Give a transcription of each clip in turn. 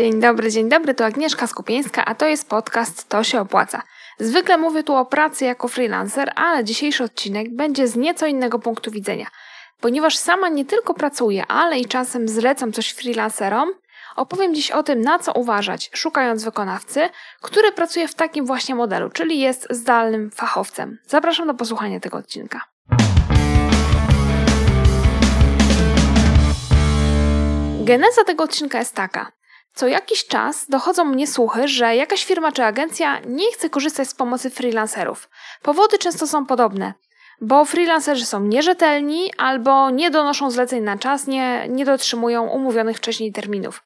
Dzień dobry, dzień dobry, to Agnieszka Skupieńska, a to jest podcast To się opłaca. Zwykle mówię tu o pracy jako freelancer, ale dzisiejszy odcinek będzie z nieco innego punktu widzenia. Ponieważ sama nie tylko pracuję, ale i czasem zlecam coś freelancerom, opowiem dziś o tym, na co uważać, szukając wykonawcy, który pracuje w takim właśnie modelu, czyli jest zdalnym fachowcem. Zapraszam do posłuchania tego odcinka. Geneza tego odcinka jest taka. Co jakiś czas dochodzą mnie słuchy, że jakaś firma czy agencja nie chce korzystać z pomocy freelancerów. Powody często są podobne, bo freelancerzy są nierzetelni albo nie donoszą zleceń na czas, nie, nie dotrzymują umówionych wcześniej terminów.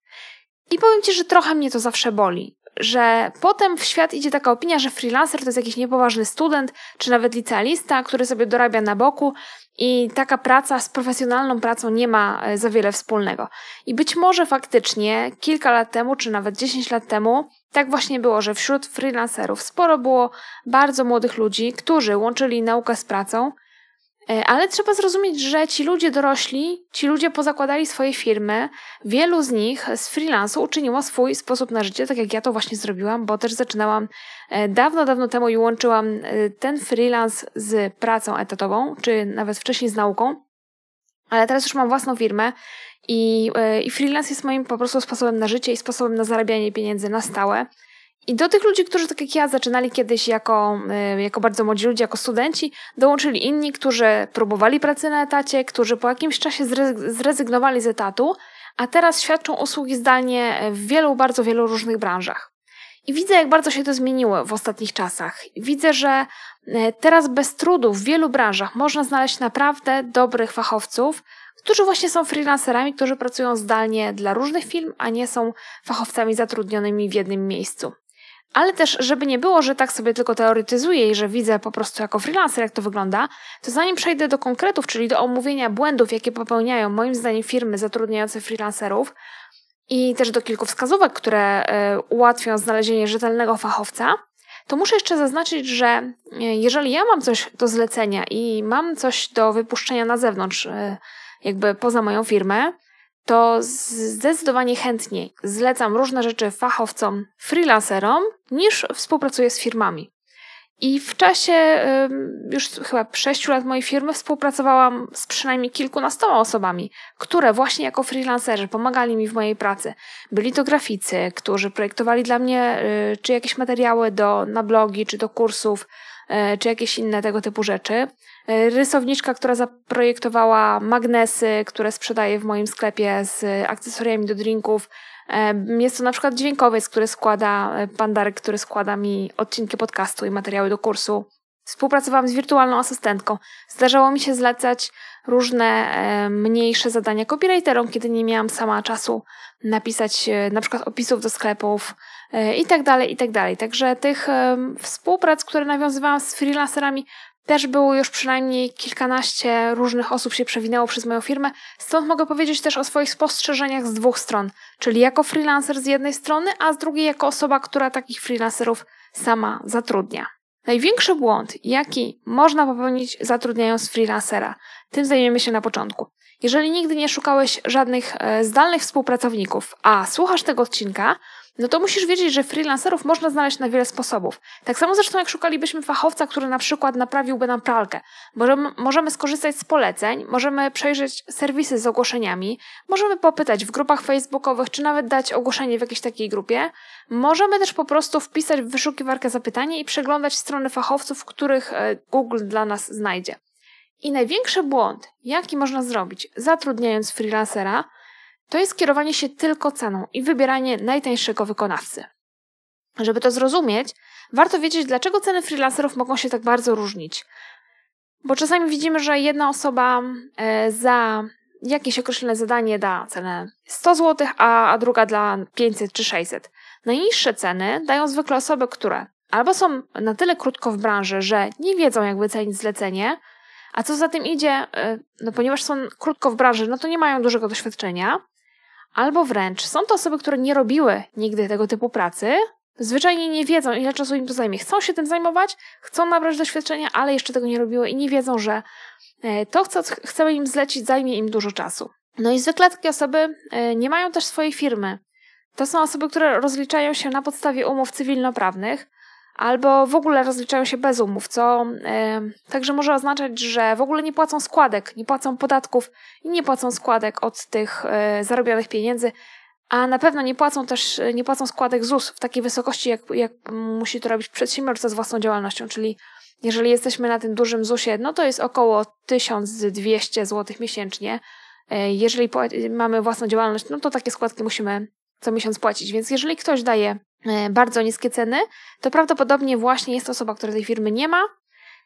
I powiem Ci, że trochę mnie to zawsze boli, że potem w świat idzie taka opinia, że freelancer to jest jakiś niepoważny student, czy nawet licealista, który sobie dorabia na boku i taka praca z profesjonalną pracą nie ma e, za wiele wspólnego. I być może faktycznie kilka lat temu, czy nawet 10 lat temu, tak właśnie było, że wśród freelancerów sporo było bardzo młodych ludzi, którzy łączyli naukę z pracą, ale trzeba zrozumieć, że ci ludzie dorośli, ci ludzie pozakładali swoje firmy, wielu z nich z freelansu uczyniło swój sposób na życie, tak jak ja to właśnie zrobiłam, bo też zaczynałam e, dawno, dawno temu i łączyłam e, ten freelance z pracą etatową, czy nawet wcześniej z nauką. Ale teraz już mam własną firmę i, i freelance jest moim po prostu sposobem na życie i sposobem na zarabianie pieniędzy na stałe. I do tych ludzi, którzy tak jak ja zaczynali kiedyś jako, y, jako bardzo młodzi ludzie, jako studenci, dołączyli inni, którzy próbowali pracy na etacie, którzy po jakimś czasie zrezygnowali z etatu, a teraz świadczą usługi zdalnie w wielu, bardzo wielu różnych branżach. I widzę, jak bardzo się to zmieniło w ostatnich czasach. Widzę, że y, teraz bez trudu w wielu branżach można znaleźć naprawdę dobrych fachowców, którzy właśnie są freelancerami, którzy pracują zdalnie dla różnych firm, a nie są fachowcami zatrudnionymi w jednym miejscu. Ale też, żeby nie było, że tak sobie tylko teoretyzuję i że widzę po prostu jako freelancer, jak to wygląda, to zanim przejdę do konkretów, czyli do omówienia błędów, jakie popełniają moim zdaniem firmy zatrudniające freelancerów i też do kilku wskazówek, które y, ułatwią znalezienie rzetelnego fachowca, to muszę jeszcze zaznaczyć, że e, jeżeli ja mam coś do zlecenia i mam coś do wypuszczenia na zewnątrz, y, jakby poza moją firmę, to zdecydowanie chętniej zlecam różne rzeczy fachowcom, freelancerom, niż współpracuję z firmami. I w czasie już chyba 6 lat mojej firmy współpracowałam z przynajmniej kilkunastoma osobami, które właśnie jako freelancerzy pomagali mi w mojej pracy. Byli to graficy, którzy projektowali dla mnie y, czy jakieś materiały do, na blogi, czy do kursów, y, czy jakieś inne tego typu rzeczy. Y, rysowniczka, która zaprojektowała magnesy, które sprzedaję w moim sklepie z akcesoriami do drinków, jest to na przykład dźwiękowiec, który składa, e, Pandarek, który składa mi odcinki podcastu i materiały do kursu. Współpracowałam z wirtualną asystentką. Zdarzało mi się zlecać różne e, mniejsze zadania copywriterom, kiedy nie miałam sama czasu napisać e, na przykład opisów do sklepów i tak tak. Także tych współprac, które nawiązywałam z freelancerami, też było już przynajmniej kilkanaście różnych osób się przewinęło przez moją firmę, stąd mogę powiedzieć też o swoich spostrzeżeniach z dwóch stron, czyli jako freelancer z jednej strony, a z drugiej jako osoba, która takich freelancerów sama zatrudnia. Największy błąd, jaki można popełnić zatrudniając freelancera, tym zajmiemy się na początku. Jeżeli nigdy nie szukałeś żadnych e, zdalnych współpracowników, a słuchasz tego odcinka, no to musisz wiedzieć, że freelancerów można znaleźć na wiele sposobów. Tak samo zresztą jak szukalibyśmy fachowca, który na przykład naprawiłby nam pralkę. Możemy, możemy skorzystać z poleceń, możemy przejrzeć serwisy z ogłoszeniami, możemy popytać w grupach facebookowych, czy nawet dać ogłoszenie w jakiejś takiej grupie. Możemy też po prostu wpisać w wyszukiwarkę zapytanie i przeglądać strony fachowców, których e, Google dla nas znajdzie. I największy błąd, jaki można zrobić zatrudniając freelancera, to jest kierowanie się tylko ceną i wybieranie najtańszego wykonawcy. Żeby to zrozumieć, warto wiedzieć, dlaczego ceny freelancerów mogą się tak bardzo różnić. Bo czasami widzimy, że jedna osoba e, za jakieś określone zadanie da cenę 100 zł, a, druga dla 500 czy 600. Najniższe ceny dają zwykle osoby, które albo są na tyle krótko w branży, że nie wiedzą, jak wycenić zlecenie, a co za tym idzie, e, no ponieważ są krótko w branży, no to nie mają dużego doświadczenia, Albo wręcz są to osoby, które nie robiły nigdy tego typu pracy, zwyczajnie nie wiedzą, ile czasu im to zajmie. Chcą się tym zajmować, chcą nabrać doświadczenia, ale jeszcze tego nie robiły i nie wiedzą, że e, to, co chcemy im zlecić, zajmie im dużo czasu. No i zwykle takie osoby e, nie mają też swojej firmy. to są osoby, które rozliczają się na podstawie umów cywilnoprawnych albo w ogóle rozliczają się bez umów, co także może oznaczać, że w ogóle nie płacą składek, nie płacą podatków i nie płacą składek od tych y, zarobionych pieniędzy, a na pewno nie płacą też nie płacą składek ZUS w takiej wysokości, jak, jak musi to robić przedsiębiorca z własną działalnością, czyli jeżeli jesteśmy na tym dużym ZUSie, no to jest około 1200 zł miesięcznie. E, jeżeli mamy własną działalność, no to takie składki musimy co miesiąc płacić. Więc jeżeli ktoś daje e, bardzo niskie ceny, to prawdopodobnie właśnie jest osoba, która tej firmy nie ma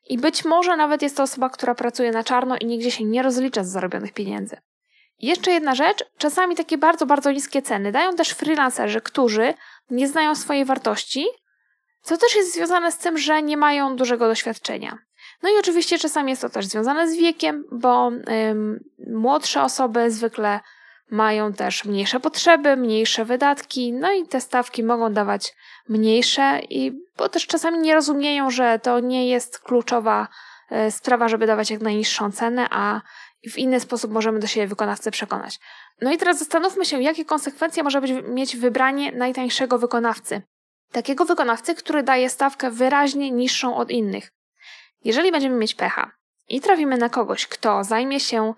i być może nawet jest to osoba, która pracuje na czarno i nigdzie się nie rozlicza z zarobionych pieniędzy. Jeszcze jedna rzecz, czasami takie bardzo, bardzo niskie ceny dają też freelancerzy, którzy nie znają swojej wartości, co też jest związane z tym, że nie mają dużego doświadczenia. No i oczywiście czasami jest to też związane z wiekiem, bo ym, młodsze osoby zwykle mają też mniejsze potrzeby, mniejsze wydatki, no i te stawki mogą dawać mniejsze, i bo też czasami nie rozumieją, że to nie jest kluczowa y, sprawa, żeby dawać jak najniższą cenę, a w inny sposób możemy do siebie wykonawcę przekonać. No i teraz zastanówmy się, jakie konsekwencje może być, mieć wybranie najtańszego wykonawcy. Takiego wykonawcy, który daje stawkę wyraźnie niższą od innych. Jeżeli będziemy mieć pecha i trafimy na kogoś, kto zajmie się, e,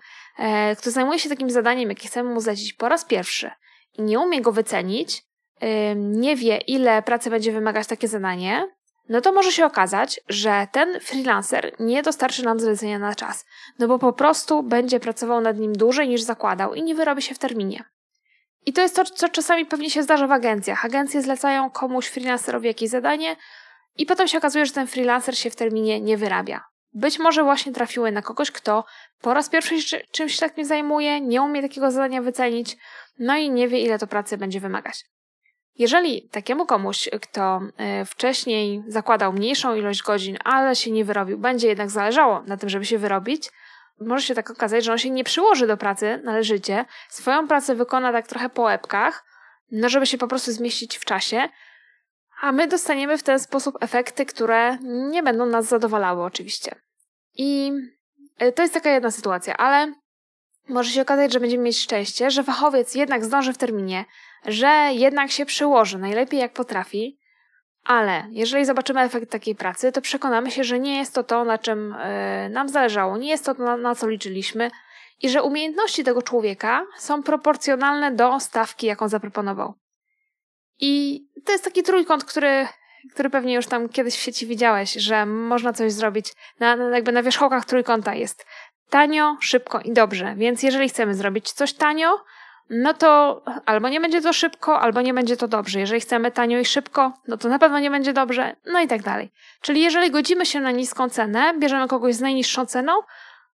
kto zajmuje się takim zadaniem, jakie chcemy mu zlecić po raz pierwszy i nie umie go wycenić, e, nie wie, ile pracy będzie wymagać takie zadanie, no to może się okazać, że ten freelancer nie dostarczy nam zlecenia na czas, no bo po prostu będzie pracował nad nim dłużej niż zakładał i nie wyrobi się w terminie. I to jest to, co czasami pewnie się zdarza w agencjach. Agencje zlecają komuś freelancerowi jakieś zadanie i potem się okazuje, że ten freelancer się w terminie nie wyrabia. Być może właśnie trafiły na kogoś, kto po raz pierwszy czymś takim zajmuje, nie umie takiego zadania wycenić, no i nie wie, ile to pracy będzie wymagać. Jeżeli takiemu komuś, kto e, wcześniej zakładał mniejszą ilość godzin, ale się nie wyrobił, będzie jednak zależało na tym, żeby się wyrobić, może się tak okazać, że on się nie przyłoży do pracy należycie, swoją pracę wykona tak trochę po łebkach, no żeby się po prostu zmieścić w czasie, a my dostaniemy w ten sposób efekty, które nie będą nas zadowalały oczywiście. I e, to jest taka jedna sytuacja, ale może się okazać, że będziemy mieć szczęście, że fachowiec jednak zdąży w terminie, że jednak się przyłoży najlepiej jak potrafi, ale jeżeli zobaczymy efekt takiej pracy, to przekonamy się, że nie jest to to, na czym yy, nam zależało, nie jest to, na, na co liczyliśmy i że umiejętności tego człowieka są proporcjonalne do stawki, jaką zaproponował. I to jest taki trójkąt, który, który pewnie już tam kiedyś w sieci widziałeś, że można coś zrobić. Na, jakby na wierzchołkach trójkąta jest tanio, szybko i dobrze. Więc jeżeli chcemy zrobić coś tanio, no to albo nie będzie to szybko, albo nie będzie to dobrze. Jeżeli chcemy tanio i szybko, no to na pewno nie będzie dobrze, no i tak dalej. Czyli jeżeli godzimy się na niską cenę, bierzemy kogoś z najniższą ceną,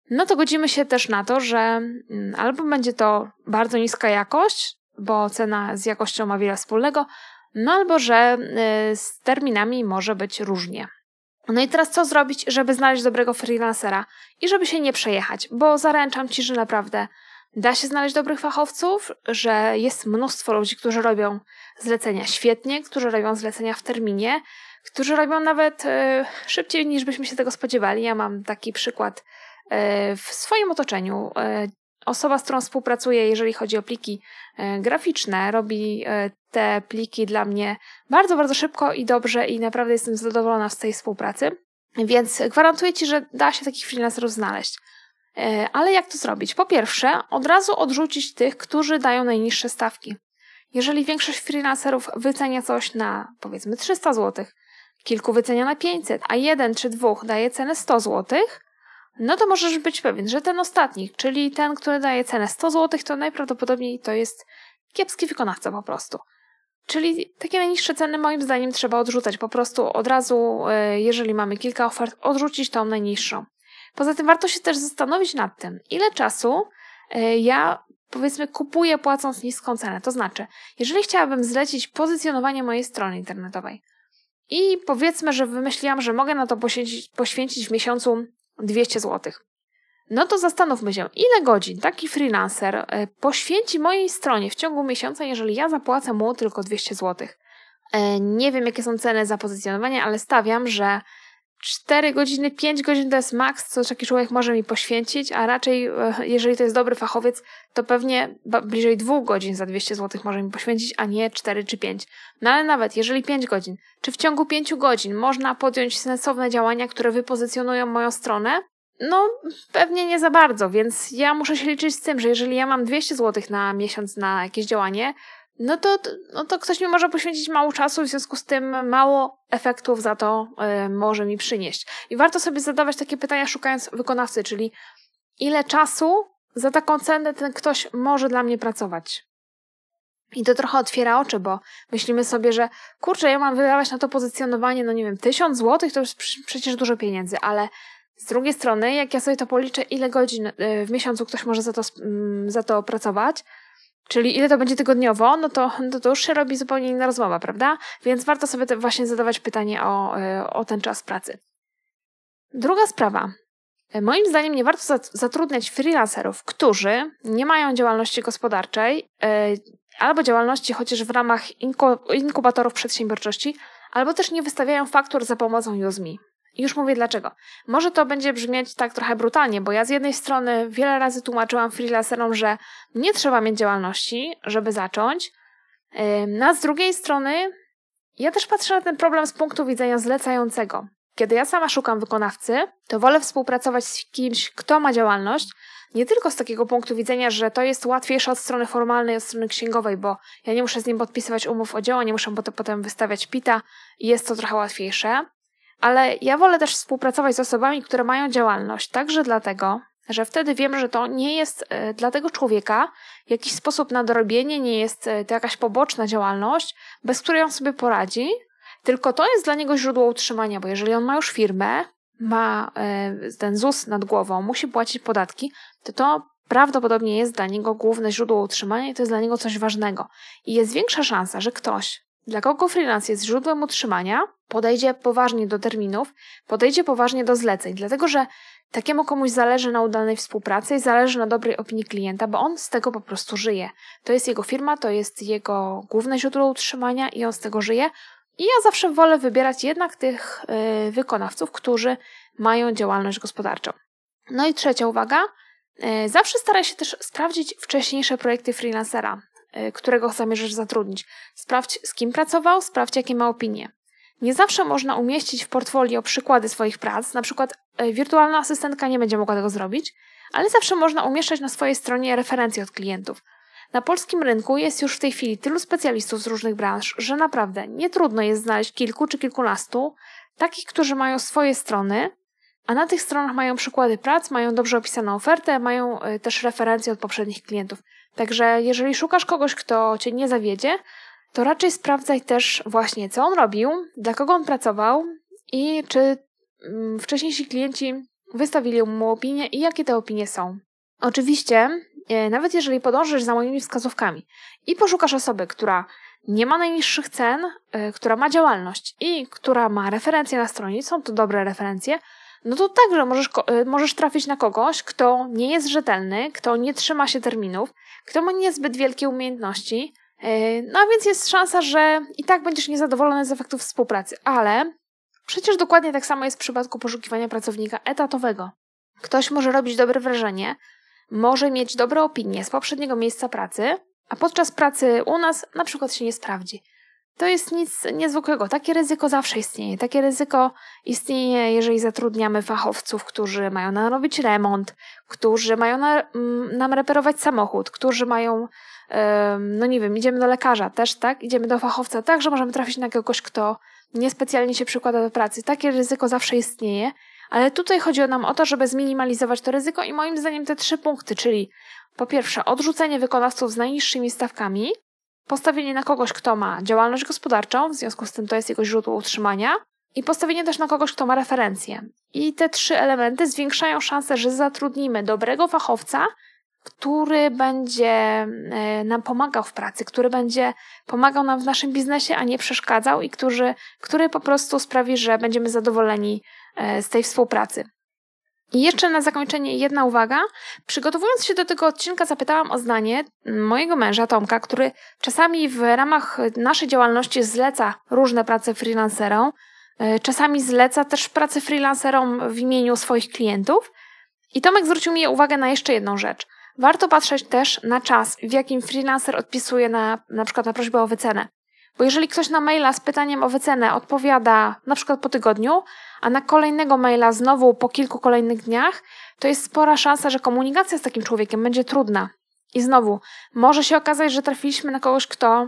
no to godzimy się też na to, że mm, albo będzie to bardzo niska jakość, bo cena z jakością ma wiele wspólnego, no albo że y, z terminami może być różnie. No i teraz co zrobić, żeby znaleźć dobrego freelancera i żeby się nie przejechać, bo zaręczam ci, że naprawdę da się znaleźć dobrych fachowców, że jest mnóstwo ludzi, którzy robią zlecenia świetnie, którzy robią zlecenia w terminie, którzy robią nawet y, szybciej niż byśmy się tego spodziewali. Ja mam taki przykład y, w swoim otoczeniu. Osoba, z którą współpracuję, jeżeli chodzi o pliki graficzne, robi te pliki dla mnie bardzo, bardzo szybko i dobrze i naprawdę jestem zadowolona z tej współpracy. Więc gwarantuję Ci, że da się takich freelancerów znaleźć. E, ale jak to zrobić? Po pierwsze, od razu odrzucić tych, którzy dają najniższe stawki. Jeżeli większość freelancerów wycenia coś na powiedzmy 300 zł, kilku wycenia na 500, a jeden czy dwóch daje cenę 100 zł, no to możesz być pewien, że ten ostatni, czyli ten, który daje cenę 100 zł, to najprawdopodobniej to jest kiepski wykonawca po prostu. Czyli takie najniższe ceny moim zdaniem trzeba odrzucać. Po prostu od razu, e, jeżeli mamy kilka ofert, odrzucić tą najniższą. Poza tym warto się też zastanowić nad tym, ile czasu e, ja powiedzmy kupuję płacąc niską cenę. To znaczy, jeżeli chciałabym zlecić pozycjonowanie mojej strony internetowej i powiedzmy, że wymyśliłam, że mogę na to poświęcić, poświęcić w miesiącu 200 zł. No to zastanówmy się, ile godzin taki freelancer e, poświęci mojej stronie w ciągu miesiąca, jeżeli ja zapłacę mu tylko 200 zł. E, nie wiem, jakie są ceny za pozycjonowanie, ale stawiam, że 4 godziny, 5 godzin to jest maks, co taki człowiek może mi poświęcić, a raczej, e, jeżeli to jest dobry fachowiec, to pewnie bliżej 2 godzin za 200 zł może mi poświęcić, a nie 4 czy 5. No ale nawet jeżeli 5 godzin, czy w ciągu 5 godzin można podjąć sensowne działania, które wypozycjonują moją stronę, no, pewnie nie za bardzo, więc ja muszę się liczyć z tym, że jeżeli ja mam 200 zł na miesiąc na jakieś działanie, no to, no to ktoś mi może poświęcić mało czasu, w związku z tym mało efektów za to y, może mi przynieść. I warto sobie zadawać takie pytania, szukając wykonawcy, czyli ile czasu za taką cenę ten ktoś może dla mnie pracować. I to trochę otwiera oczy, bo myślimy sobie, że kurczę, ja mam wydawać na to pozycjonowanie, no nie wiem, tysiąc złotych to jest przecież dużo pieniędzy, ale z drugiej strony, jak ja sobie to policzę, ile godzin y, w miesiącu ktoś może za to, mm, za to pracować, czyli ile to będzie tygodniowo, no to, no to już się robi zupełnie inna rozmowa, prawda? Więc warto sobie właśnie zadawać pytanie o, y, o ten czas pracy. Druga sprawa. Moim zdaniem nie warto zatrudniać freelancerów, którzy nie mają działalności gospodarczej y, albo działalności chociaż w ramach inkubatorów przedsiębiorczości, albo też nie wystawiają faktur za pomocą UseMe. Już mówię dlaczego. Może to będzie brzmieć tak trochę brutalnie, bo ja z jednej strony wiele razy tłumaczyłam freelancerom, że nie trzeba mieć działalności, żeby zacząć. No a z drugiej strony ja też patrzę na ten problem z punktu widzenia zlecającego. Kiedy ja sama szukam wykonawcy, to wolę współpracować z kimś, kto ma działalność, nie tylko z takiego punktu widzenia, że to jest łatwiejsze od strony formalnej, od strony księgowej, bo ja nie muszę z nim podpisywać umów o dzieło, nie muszę potem wystawiać PITA i jest to trochę łatwiejsze, ale ja wolę też współpracować z osobami, które mają działalność, także dlatego, że wtedy wiem, że to nie jest e, dla tego człowieka jakiś sposób na dorobienie, nie jest e, to jakaś poboczna działalność, bez której on sobie poradzi, tylko to jest dla niego źródło utrzymania, bo jeżeli on ma już firmę, ma e, ten ZUS nad głową, musi płacić podatki, to to prawdopodobnie jest dla niego główne źródło utrzymania i to jest dla niego coś ważnego. I jest większa szansa, że ktoś, dla kogo freelance jest źródłem utrzymania, podejdzie poważnie do terminów, podejdzie poważnie do zleceń, dlatego że takiemu komuś zależy na udanej współpracy i zależy na dobrej opinii klienta, bo on z tego po prostu żyje. To jest jego firma, to jest jego główne źródło utrzymania i on z tego żyje. I ja zawsze wolę wybierać jednak tych yy, wykonawców, którzy mają działalność gospodarczą. No i trzecia uwaga. Yy, zawsze staraj się też sprawdzić wcześniejsze projekty freelancera, którego zamierzasz zatrudnić. Sprawdź, z kim pracował, sprawdź, jakie ma opinie. Nie zawsze można umieścić w portfolio przykłady swoich prac, na przykład e, wirtualna asystentka nie będzie mogła tego zrobić, ale zawsze można umieszczać na swojej stronie referencje od klientów. Na polskim rynku jest już w tej chwili tylu specjalistów z różnych branż, że naprawdę nie trudno jest znaleźć kilku czy kilkunastu takich, którzy mają swoje strony, a na tych stronach mają przykłady prac, mają dobrze opisaną ofertę, mają e, też referencje od poprzednich klientów. Także jeżeli szukasz kogoś, kto cię nie zawiedzie, to raczej sprawdzaj też właśnie, co on robił, dla kogo on pracował i czy mm, wcześniejsi klienci wystawili mu opinie i jakie te opinie są. Oczywiście, e, nawet jeżeli podążysz za moimi wskazówkami i poszukasz osoby, która nie ma najniższych cen, e, która ma działalność i która ma referencje na stronie, są to dobre referencje, no to także możesz, e, możesz trafić na kogoś, kto nie jest rzetelny, kto nie trzyma się terminów, kto ma niezbyt wielkie umiejętności, E, no a więc jest szansa, że i tak będziesz niezadowolony z efektów współpracy, ale przecież dokładnie tak samo jest w przypadku poszukiwania pracownika etatowego. Ktoś może robić dobre wrażenie, może mieć dobre opinie z poprzedniego miejsca pracy, a podczas pracy u nas na przykład się nie sprawdzi. To jest nic niezwykłego. Takie ryzyko zawsze istnieje. Takie ryzyko istnieje, jeżeli zatrudniamy fachowców, którzy mają nam robić remont, którzy mają na, mm, nam reperować samochód, którzy mają no nie wiem, idziemy do lekarza też, tak? Idziemy do fachowca, tak, że możemy trafić na kogoś, kto niespecjalnie się przykłada do pracy. Takie ryzyko zawsze istnieje, ale tutaj chodzi nam o to, żeby zminimalizować to ryzyko i moim zdaniem te trzy punkty, czyli po pierwsze odrzucenie wykonawców z najniższymi stawkami, postawienie na kogoś, kto ma działalność gospodarczą, w związku z tym to jest jego źródło utrzymania, i postawienie też na kogoś, kto ma referencje. I te trzy elementy zwiększają szanse, że zatrudnimy dobrego fachowca, który będzie e, nam pomagał w pracy, który będzie pomagał nam w naszym biznesie, a nie przeszkadzał i który, który po prostu sprawi, że będziemy zadowoleni e, z tej współpracy. I jeszcze na zakończenie jedna uwaga. Przygotowując się do tego odcinka, zapytałam o zdanie mojego męża Tomka, który czasami w ramach naszej działalności zleca różne prace freelancerom, E, czasami zleca też pracę freelancerom w imieniu swoich klientów. I Tomek zwrócił mi uwagę na jeszcze jedną rzecz. Warto patrzeć też na czas, w jakim freelancer odpisuje na, na przykład na prośbę o wycenę. Bo jeżeli ktoś na maila z pytaniem o wycenę odpowiada na przykład po tygodniu, a na kolejnego maila znowu po kilku kolejnych dniach, to jest spora szansa, że komunikacja z takim człowiekiem będzie trudna. I znowu, może się okazać, że trafiliśmy na kogoś, kto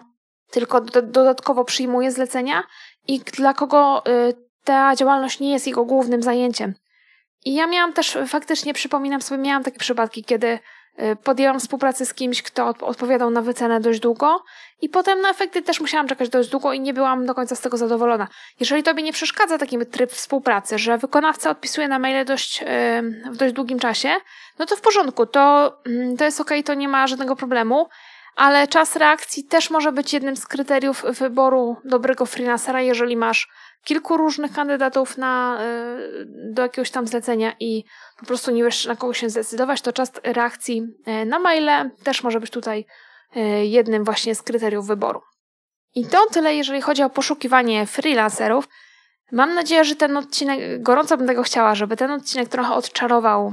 tylko do, dodatkowo przyjmuje zlecenia i dla kogo y, ta działalność nie jest jego głównym zajęciem. I ja miałam też, faktycznie przypominam sobie, miałam takie przypadki, kiedy podjęłam współpracę z kimś, kto odpowiadał na wycenę dość długo i potem na efekty też musiałam czekać dość długo i nie byłam do końca z tego zadowolona. Jeżeli tobie nie przeszkadza taki tryb współpracy, że wykonawca odpisuje na maile dość, w dość długim czasie, no to w porządku, to, mm, to jest ok, to nie ma żadnego problemu, ale czas reakcji też może być jednym z kryteriów wyboru dobrego freelancera, jeżeli masz kilku różnych kandydatów na, y, do jakiegoś tam zlecenia i po prostu nie wiesz na kogo się zdecydować, to czas reakcji y, na maile też może być tutaj y, jednym właśnie z kryteriów wyboru. I to tyle, jeżeli chodzi o poszukiwanie freelancerów. Mam nadzieję, że ten odcinek, gorąco bym tego chciała, żeby ten odcinek trochę odczarował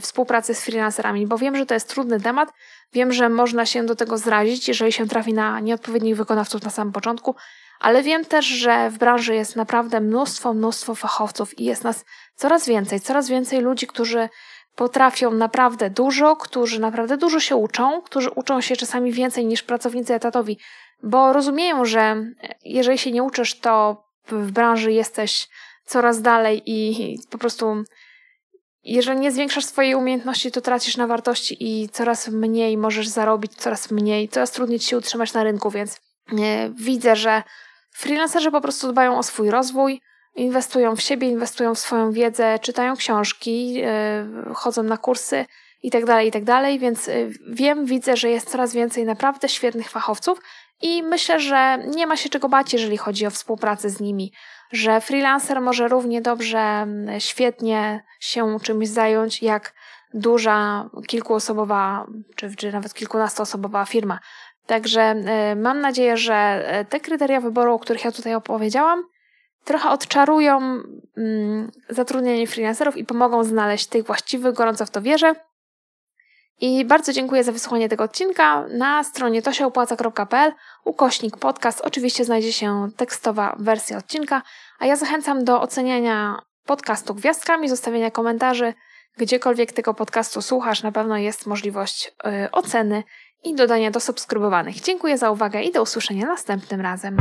współpracę z freelancerami, bo wiem, że to jest trudny temat. Wiem, że można się do tego zrazić, jeżeli się trafi na nieodpowiednich wykonawców na samym początku, ale wiem też, że w branży jest naprawdę mnóstwo, mnóstwo fachowców i jest nas coraz więcej, coraz więcej ludzi, którzy potrafią naprawdę dużo, którzy naprawdę dużo się uczą, którzy uczą się czasami więcej niż pracownicy etatowi, bo rozumieją, że jeżeli się nie uczysz, to w branży jesteś coraz dalej i po prostu jeżeli nie zwiększasz swojej umiejętności, to tracisz na wartości i coraz mniej możesz zarobić, coraz mniej, coraz trudniej ci się utrzymać na rynku, więc widzę, że Freelancerzy po prostu dbają o swój rozwój, inwestują w siebie, inwestują w swoją wiedzę, czytają książki, yy, chodzą na kursy itd., tak itd., tak więc yy, wiem, widzę, że jest coraz więcej naprawdę świetnych fachowców i myślę, że nie ma się czego bać, jeżeli chodzi o współpracę z nimi, że freelancer może równie dobrze, świetnie się czymś zająć, jak duża, kilkuosobowa, czy, czy nawet kilkunastoosobowa firma. Także e, mam nadzieję, że e, te kryteria wyboru, o których ja tutaj opowiedziałam, trochę odczarują mm, zatrudnienie freelancerów i pomogą znaleźć tych właściwych, gorąco w to wierzę. I bardzo dziękuję za wysłuchanie tego odcinka. Na stronie tosiaopłaca.pl ukośnik podcast oczywiście znajdzie się tekstowa wersja odcinka, a ja zachęcam do oceniania podcastu gwiazdkami, zostawienia komentarzy. Gdziekolwiek tego podcastu słuchasz, na pewno jest możliwość yy, oceny i dodania do subskrybowanych. Dziękuję za uwagę i do usłyszenia następnym razem.